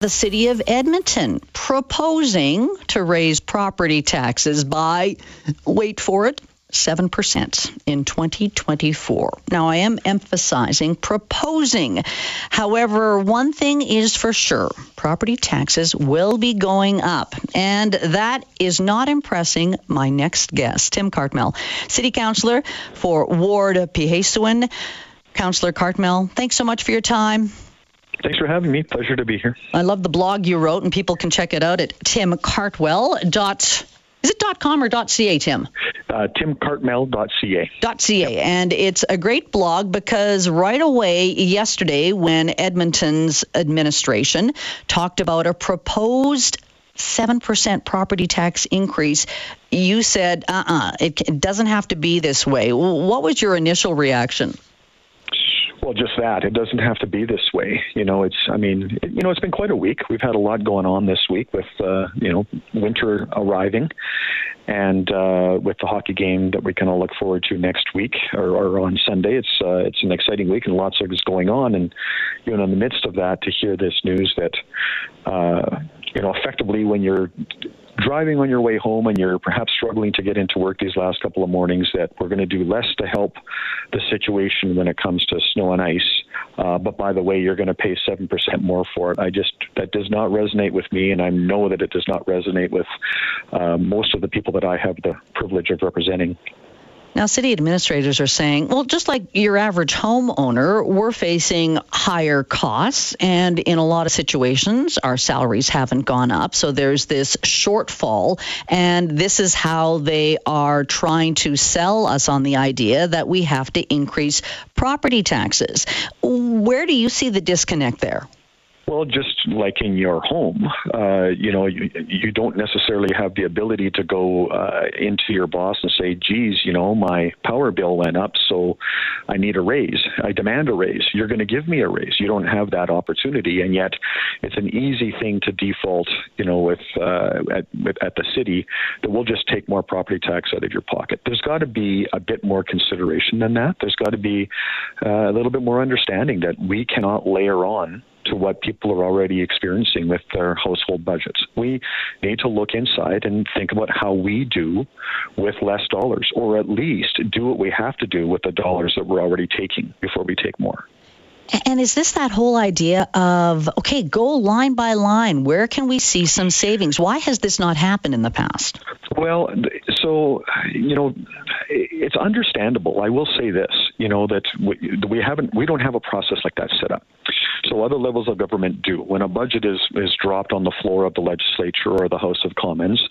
the city of Edmonton proposing to raise property taxes by, wait for it, 7% in 2024. Now, I am emphasizing proposing. However, one thing is for sure property taxes will be going up. And that is not impressing my next guest, Tim Cartmell, City Councillor for Ward Pihêsiwin. Councillor Cartmell, thanks so much for your time. Thanks for having me. Pleasure to be here. I love the blog you wrote, and people can check it out at timcartmell. Dot, is it dot .com or dot .ca, Tim? Uh, timcartmell.ca. .ca. And it's a great blog because right away yesterday when Edmonton's administration talked about a proposed 7% property tax increase, you said, uh-uh, it, it doesn't have to be this way. What was your initial reaction? Well, just that. It doesn't have to be this way. You know, it's, I mean, you know, it's been quite a week. We've had a lot going on this week with, uh, you know, winter arriving and uh, with the hockey game that we can all look forward to next week or, or on Sunday. It's, uh, it's an exciting week and lots of things going on. And, you know, in the midst of that, to hear this news that, uh, you know, effectively when you're driving on your way home and you're perhaps struggling to get into work these last couple of mornings, that we're going to do less to help the situation when it comes to snow and ice. Uh, but by the way, you're going to pay 7% more for it. I just, that does not resonate with me, and I know that it does not resonate with uh, most of the people that I have the privilege of representing. Now, city administrators are saying, well, just like your average homeowner, we're facing higher costs. And in a lot of situations, our salaries haven't gone up. So there's this shortfall. And this is how they are trying to sell us on the idea that we have to increase property taxes. Where do you see the disconnect there? Well, just like in your home, uh, you know, you, you don't necessarily have the ability to go uh, into your boss and say, geez, you know, my power bill went up, so I need a raise. I demand a raise. You're going to give me a raise. You don't have that opportunity. And yet, it's an easy thing to default, you know, with, uh, at, with, at the city that we'll just take more property tax out of your pocket. There's got to be a bit more consideration than that. There's got to be uh, a little bit more understanding that we cannot layer on to what people are already experiencing with their household budgets. We need to look inside and think about how we do with less dollars, or at least do what we have to do with the dollars that we're already taking before we take more. And is this that whole idea of, okay, go line by line? Where can we see some savings? Why has this not happened in the past? Well, so, you know, it's understandable. I will say this, you know, that we, we haven't, we don't have a process like that set up. So other levels of government do. When a budget is, is dropped on the floor of the legislature or the House of Commons,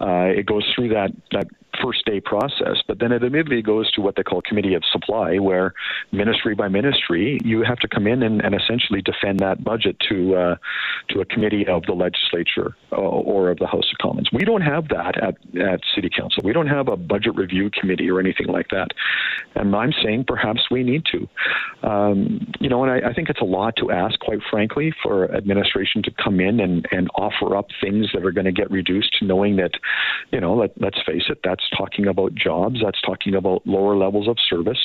uh, it goes through that, that first day process, but then it immediately goes to what they call committee of supply, where ministry by ministry, you have to come in and, and essentially defend that budget to uh, to a committee of the legislature uh, or of the House of Commons. We don't have that at, at City Council. We don't have a budget review committee or anything like that. And I'm saying perhaps we need to. Um, you know, and I, I think it's a lot to ask, quite frankly, for administration to come in and, and offer up things that are going to get reduced, knowing that, you know, let, let's face it, that's talking about jobs. That's talking about lower levels of service.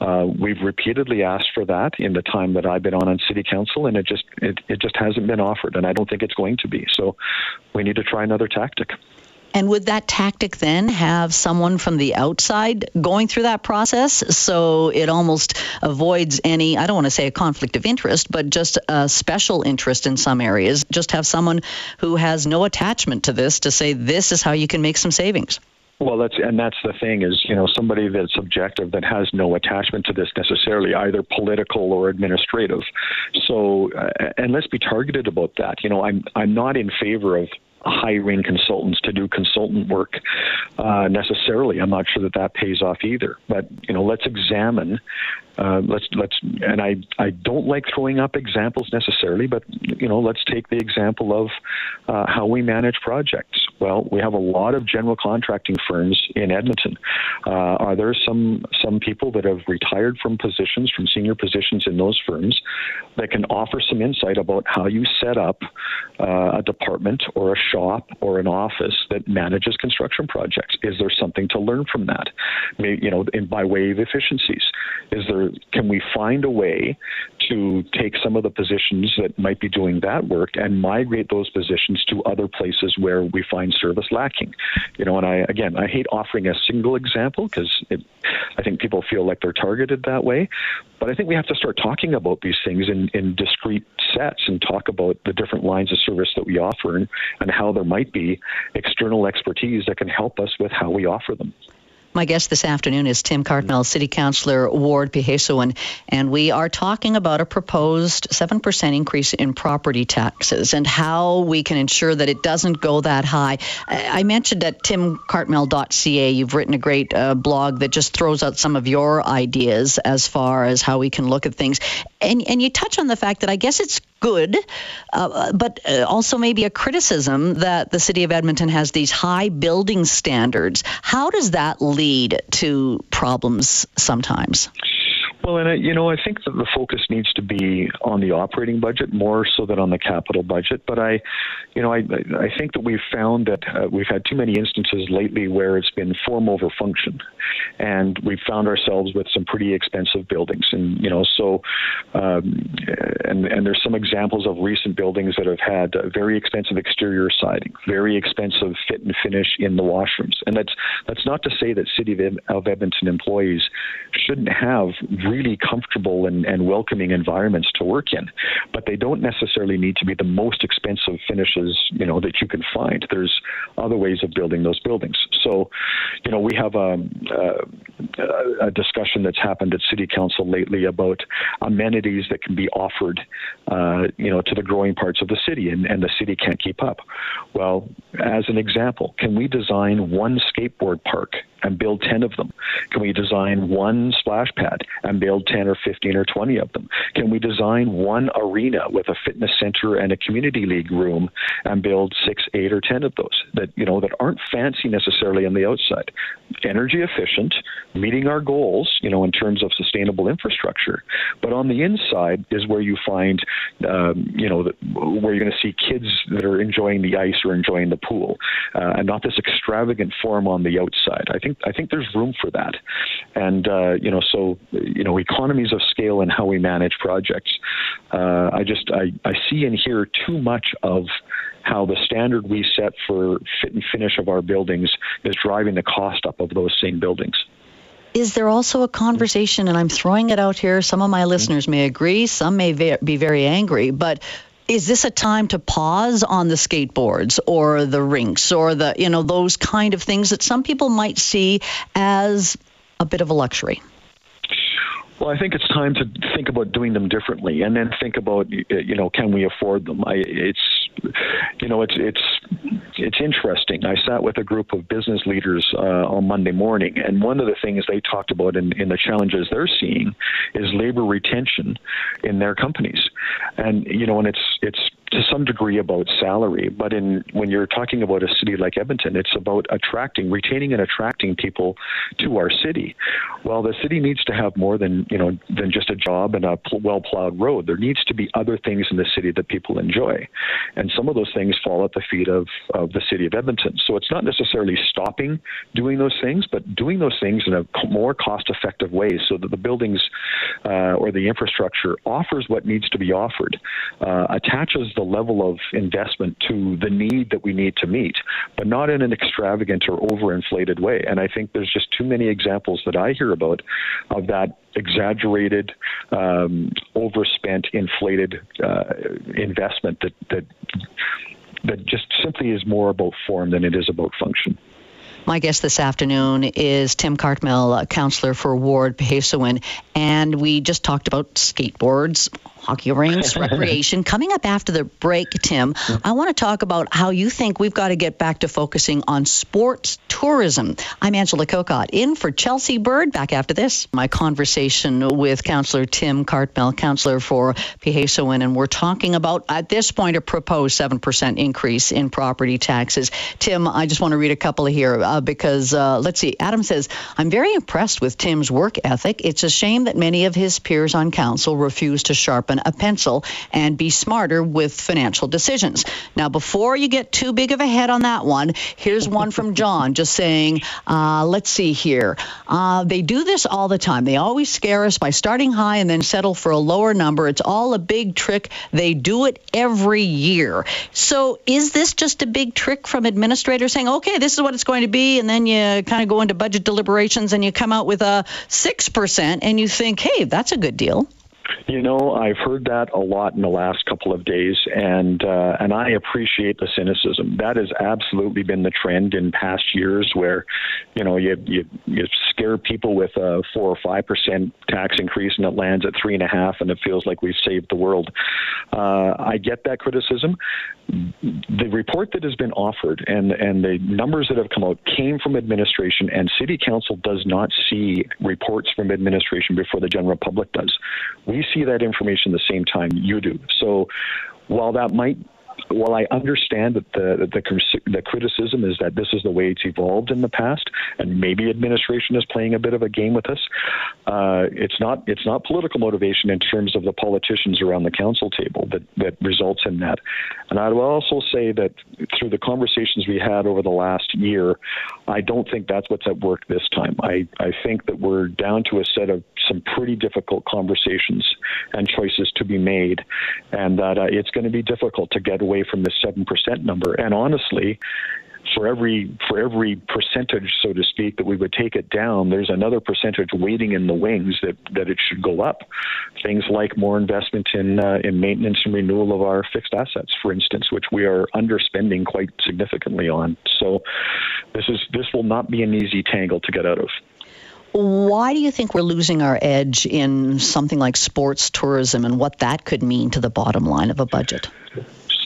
Uh, we've repeatedly asked for that in the time that I've been on on City Council, and it just it, it just hasn't been offered, and I don't think it's going to be. So we need to try another tactic. And would that tactic then have someone from the outside going through that process so it almost avoids any, I don't want to say a conflict of interest, but just a special interest in some areas? Just have someone who has no attachment to this to say, this is how you can make some savings. Well, that's and that's the thing is you know somebody that's objective that has no attachment to this necessarily, either political or administrative. So, uh, and let's be targeted about that. You know, I'm I'm not in favor of hiring consultants to do consultant work uh, necessarily. I'm not sure that that pays off either. But you know, let's examine uh, let's let's and I I don't like throwing up examples necessarily, but you know let's take the example of uh, how we manage projects. Well, we have a lot of general contracting firms in Edmonton. Uh, are there some some people that have retired from positions from senior positions in those firms that can offer some insight about how you set up uh, a department or a shop or an office that manages construction projects? Is there something to learn from that? Maybe, you know, in, by way of efficiencies, is there? Can we find a way to take some of the positions that might be doing that work and migrate those positions to other places where we find service lacking? You know, and I again, I hate offering a single example because I think people feel like they're targeted that way. But I think we have to start talking about these things in, in discrete sets and talk about the different lines of service that we offer and, and how there might be external expertise that can help us with how we offer them. My guest this afternoon is Tim Cartmell, City Councillor Ward Pihêsiwin, and we are talking about a proposed 7% increase in property taxes and how we can ensure that it doesn't go that high. I mentioned at timcartmell.ca, you've written a great uh, blog that just throws out some of your ideas as far as how we can look at things. And, and you touch on the fact that I guess it's good, uh, but uh, also maybe a criticism that the city of Edmonton has these high building standards. How does that lead to problems sometimes? Well, and I, you know, I think that the focus needs to be on the operating budget more so than on the capital budget. But I, you know, I, I think that we've found that uh, we've had too many instances lately where it's been form over function, and we've found ourselves with some pretty expensive buildings. And you know, so, um, and and there's some examples of recent buildings that have had very expensive exterior siding, very expensive fit and finish in the washrooms. And that's that's not to say that City of Edmonton employees shouldn't have really comfortable and, and welcoming environments to work in. But they don't necessarily need to be the most expensive finishes, you know, that you can find. There's other ways of building those buildings. So, you know, we have a, a, a discussion that's happened at City Council lately about amenities that can be offered, uh, you know, to the growing parts of the city, and, and the city can't keep up. Well, as an example, can we design one skateboard park and build 10 of them? Can we design one splash pad and build 10 or 15 or 20 of them? Can we design one arena with a fitness center and a community league room and build six, eight, or 10 of those that, you know, that aren't fancy necessarily on the outside? Energy efficient, meeting our goals, you know, in terms of sustainable infrastructure. But on the inside is where you find, um, you know, where you're going to see kids that are enjoying the ice or enjoying the pool, uh, and not this extravagant form on the outside. I think I think there's room for that, and uh, you know, so you know, economies of scale and how we manage projects. Uh, I just I, I see and hear too much of how the standard we set for fit and finish of our buildings is driving the cost up of those same buildings. Is there also a conversation, and I'm throwing it out here, some of my listeners may agree, some may be very angry, but is this a time to pause on the skateboards or the rinks or the, you know, those kind of things that some people might see as a bit of a luxury? Well, I think it's time to think about doing them differently, and then think about you know can we afford them? I, it's you know it's it's it's interesting. I sat with a group of business leaders uh, on Monday morning, and one of the things they talked about in, in the challenges they're seeing is labor retention in their companies, and you know, and it's it's to some degree about salary, but in when you're talking about a city like Edmonton, it's about attracting, retaining, and attracting people to our city. Well, the city needs to have more than you know than just a job and a well-plowed road. There needs to be other things in the city that people enjoy, and some of those things fall at the feet of, of the city of Edmonton. So it's not necessarily stopping doing those things, but doing those things in a more cost-effective way, so that the buildings uh, or the infrastructure offers what needs to be offered, uh, attaches the level of investment to the need that we need to meet, but not in an extravagant or overinflated way. And I think there's just too many examples that I hear about of that exaggerated, um, overspent, inflated uh, investment that that that just simply is more about form than it is about function. My guest this afternoon is Tim Cartmell, counselor for Ward Pihêsiwin, and we just talked about skateboards, hockey rinks, recreation. Coming up after the break, Tim, I want to talk about how you think we've got to get back to focusing on sports tourism. I'm Angela Kokott, in for Chelsea Bird. Back after this, my conversation with Councillor Tim Cartmell, Councillor for Pihêsiwin, and we're talking about, at this point, a proposed 7% increase in property taxes. Tim, I just want to read a couple of here uh, because, uh, let's see, Adam says, I'm very impressed with Tim's work ethic. It's a shame that many of his peers on council refuse to sharpen a pencil and be smarter with financial decisions. Now, before you get too big of a head on that one, here's one from John just saying, uh, let's see here. Uh, they do this all the time. They always scare us by starting high and then settle for a lower number. It's all a big trick. They do it every year. So, is this just a big trick from administrators saying, okay, this is what it's going to be, and then you kind of go into budget deliberations and you come out with a 6%, and you think, hey, that's a good deal? You know, I've heard that a lot in the last couple of days, and uh, and I appreciate the cynicism. That has absolutely been the trend in past years, where, you know, you you, you scare people with a four or five percent tax increase, and it lands at three and a half, and it feels like we've saved the world. Uh, I get that criticism. The report that has been offered and and the numbers that have come out came from administration, and City Council does not see reports from administration before the general public does. We see that information the same time you do. So while that might while I understand that the, the, the criticism is that this is the way it's evolved in the past, and maybe administration is playing a bit of a game with us, uh, it's not it's not political motivation in terms of the politicians around the council table that that results in that. And I will also say that through the conversations we had over the last year, I don't think that's what's at work this time. I I think that we're down to a set of some pretty difficult conversations and choices to be made, and that uh, it's going to be difficult to get away from the seven percent number. And honestly, for every for every percentage, so to speak, that we would take it down, there's another percentage waiting in the wings that, that it should go up. Things like more investment in uh, in maintenance and renewal of our fixed assets, for instance, which we are underspending quite significantly on. So this is this will not be an easy tangle to get out of. Why do you think we're losing our edge in something like sports tourism and what that could mean to the bottom line of a budget?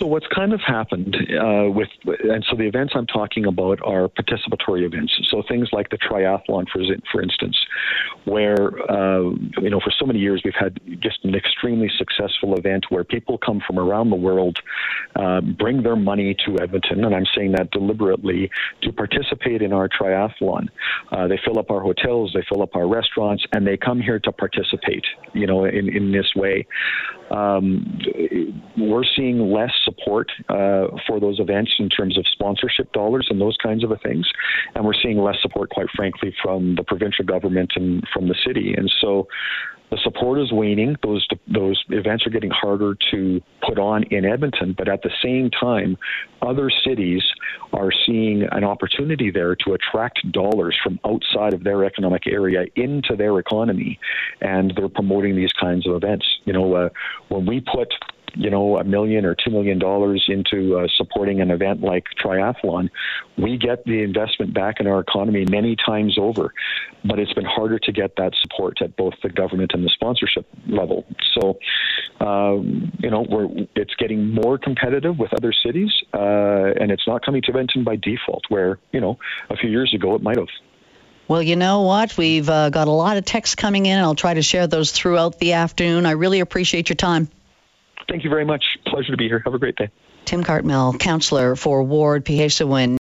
So what's kind of happened uh, with, and so the events I'm talking about are participatory events. So things like the triathlon, for for instance, where uh, you know for so many years we've had just an extremely successful event where people come from around the world, uh, bring their money to Edmonton, and I'm saying that deliberately to participate in our triathlon. Uh, they fill up our hotels, they fill up our restaurants, and they come here to participate. You know, in in this way. Um, we're seeing less support uh, for those events in terms of sponsorship dollars and those kinds of things, and we're seeing less support, quite frankly, from the provincial government and from the city. And so, the support is waning. Those those events are getting harder to put on in Edmonton, but at the same time, other cities are seeing an opportunity there to attract dollars from outside of their economic area into their economy, and they're promoting these kinds of events. You know, uh, when we put you know, a million or two million dollars into uh, supporting an event like triathlon, we get the investment back in our economy many times over. But it's been harder to get that support at both the government and the sponsorship level. So, um, you know, we're, it's getting more competitive with other cities, uh, and it's not coming to Edmonton by default, where, you know, a few years ago it might have. Well, you know what? We've uh, got a lot of texts coming in. and I'll try to share those throughout the afternoon. I really appreciate your time. Thank you very much. Pleasure to be here. Have a great day. Tim Cartmell, counselor for Ward Pihêsiwin.